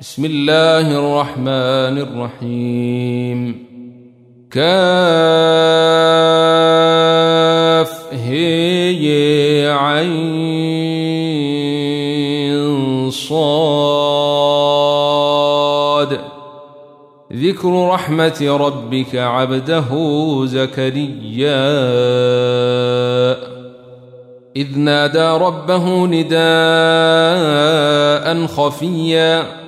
بسم الله الرحمن الرحيم. كاف هي عين صاد. ذكر رحمة ربك عبده زكريا. إذ نادى ربه نداء خفيا.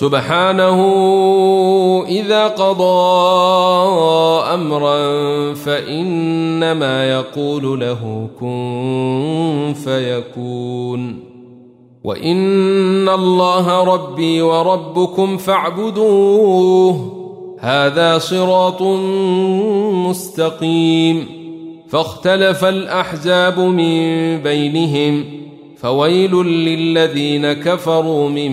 سبحانه إذا قضى أمرا فإنما يقول له كن فيكون. وإن الله ربي وربكم فاعبدوه. هذا صراط مستقيم. فاختلف الأحزاب من بينهم. فويل للذين كفروا من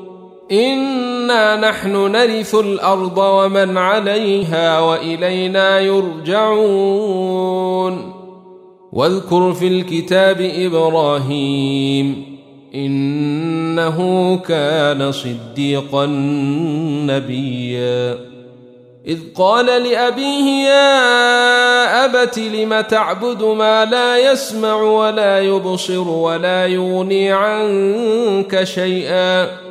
انا نحن نرث الأرض ومن عليها والينا يرجعون. واذكر في الكتاب إبراهيم انه كان صديقا نبيا. إذ قال لأبيه يا أبت لم تعبد ما لا يسمع ولا يبصر ولا يغني عنك شيئا؟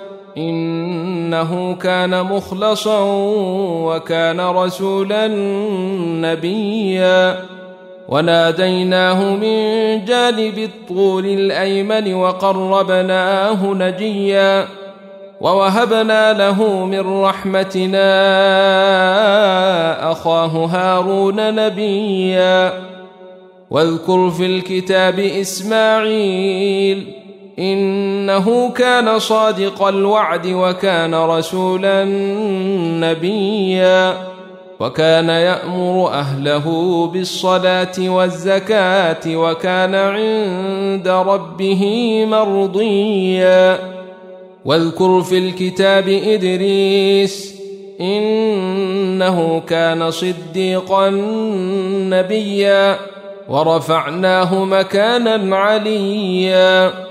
إنه كان مخلصا وكان رسولا نبيا. وناديناه من جانب الطول الأيمن وقربناه نجيا. ووهبنا له من رحمتنا أخاه هارون نبيا. واذكر في الكتاب إسماعيل إنه كان صادق الوعد وكان رسولا نبيا وكان يأمر أهله بالصلاة والزكاة وكان عند ربه مرضيا. واذكر في الكتاب إدريس إنه كان صديقا نبيا ورفعناه مكانا عليا.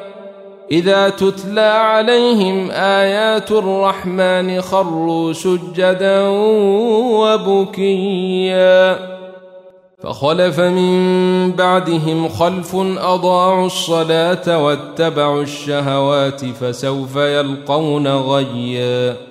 إذا تتلى عليهم آيات الرحمن خروا سجدا وبكيا. فخلف من بعدهم خلف أضاعوا الصلاة واتبعوا الشهوات فسوف يلقون غيا.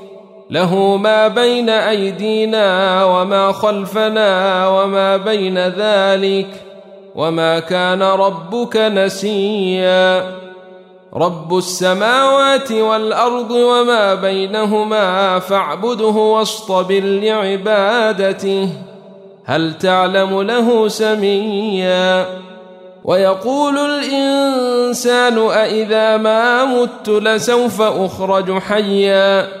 له ما بين أيدينا وما خلفنا وما بين ذلك وما كان ربك نسيا. رب السماوات والأرض وما بينهما فاعبده واصطبر لعبادته. هل تعلم له سميا؟ ويقول الإنسان أإذا ما مت لسوف أخرج حيا.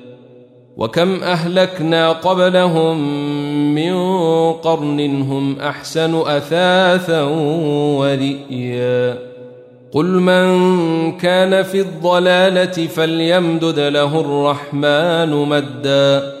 وكم أهلكنا قبلهم من قرن هم أحسن أثاثا ورئيا. قل من كان في الضلالة فليمدد له الرحمن مدا.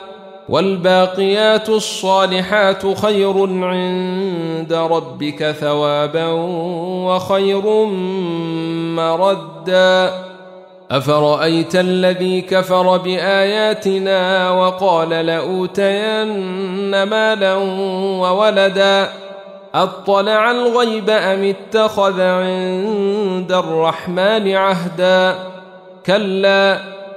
والباقيات الصالحات خير عند ربك ثوابا وخير مردا. أفرأيت الذي كفر بآياتنا وقال لأوتين مالا وولدا؟ أطلع الغيب أم اتخذ عند الرحمن عهدا؟ كلا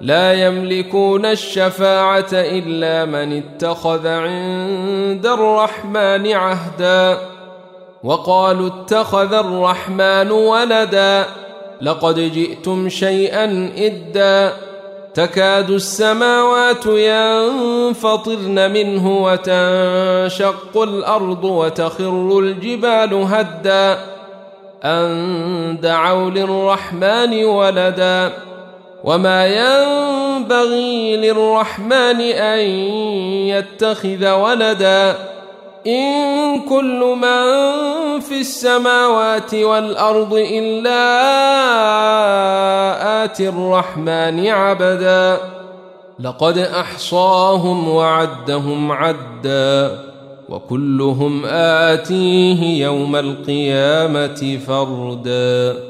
لا يملكون الشفاعة إلا من اتخذ عند الرحمن عهدا. وقالوا اتخذ الرحمن ولدا. لقد جئتم شيئا إدا. تكاد السماوات ينفطرن منه وتنشق الأرض وتخر الجبال هدا. أن دعوا للرحمن ولدا. وما ينبغي للرحمن أن يتخذ ولدا إن كل من في السماوات والأرض إلا آتي الرحمن عبدا لقد أحصاهم وعدهم عدا وكلهم آتيه يوم القيامة فردا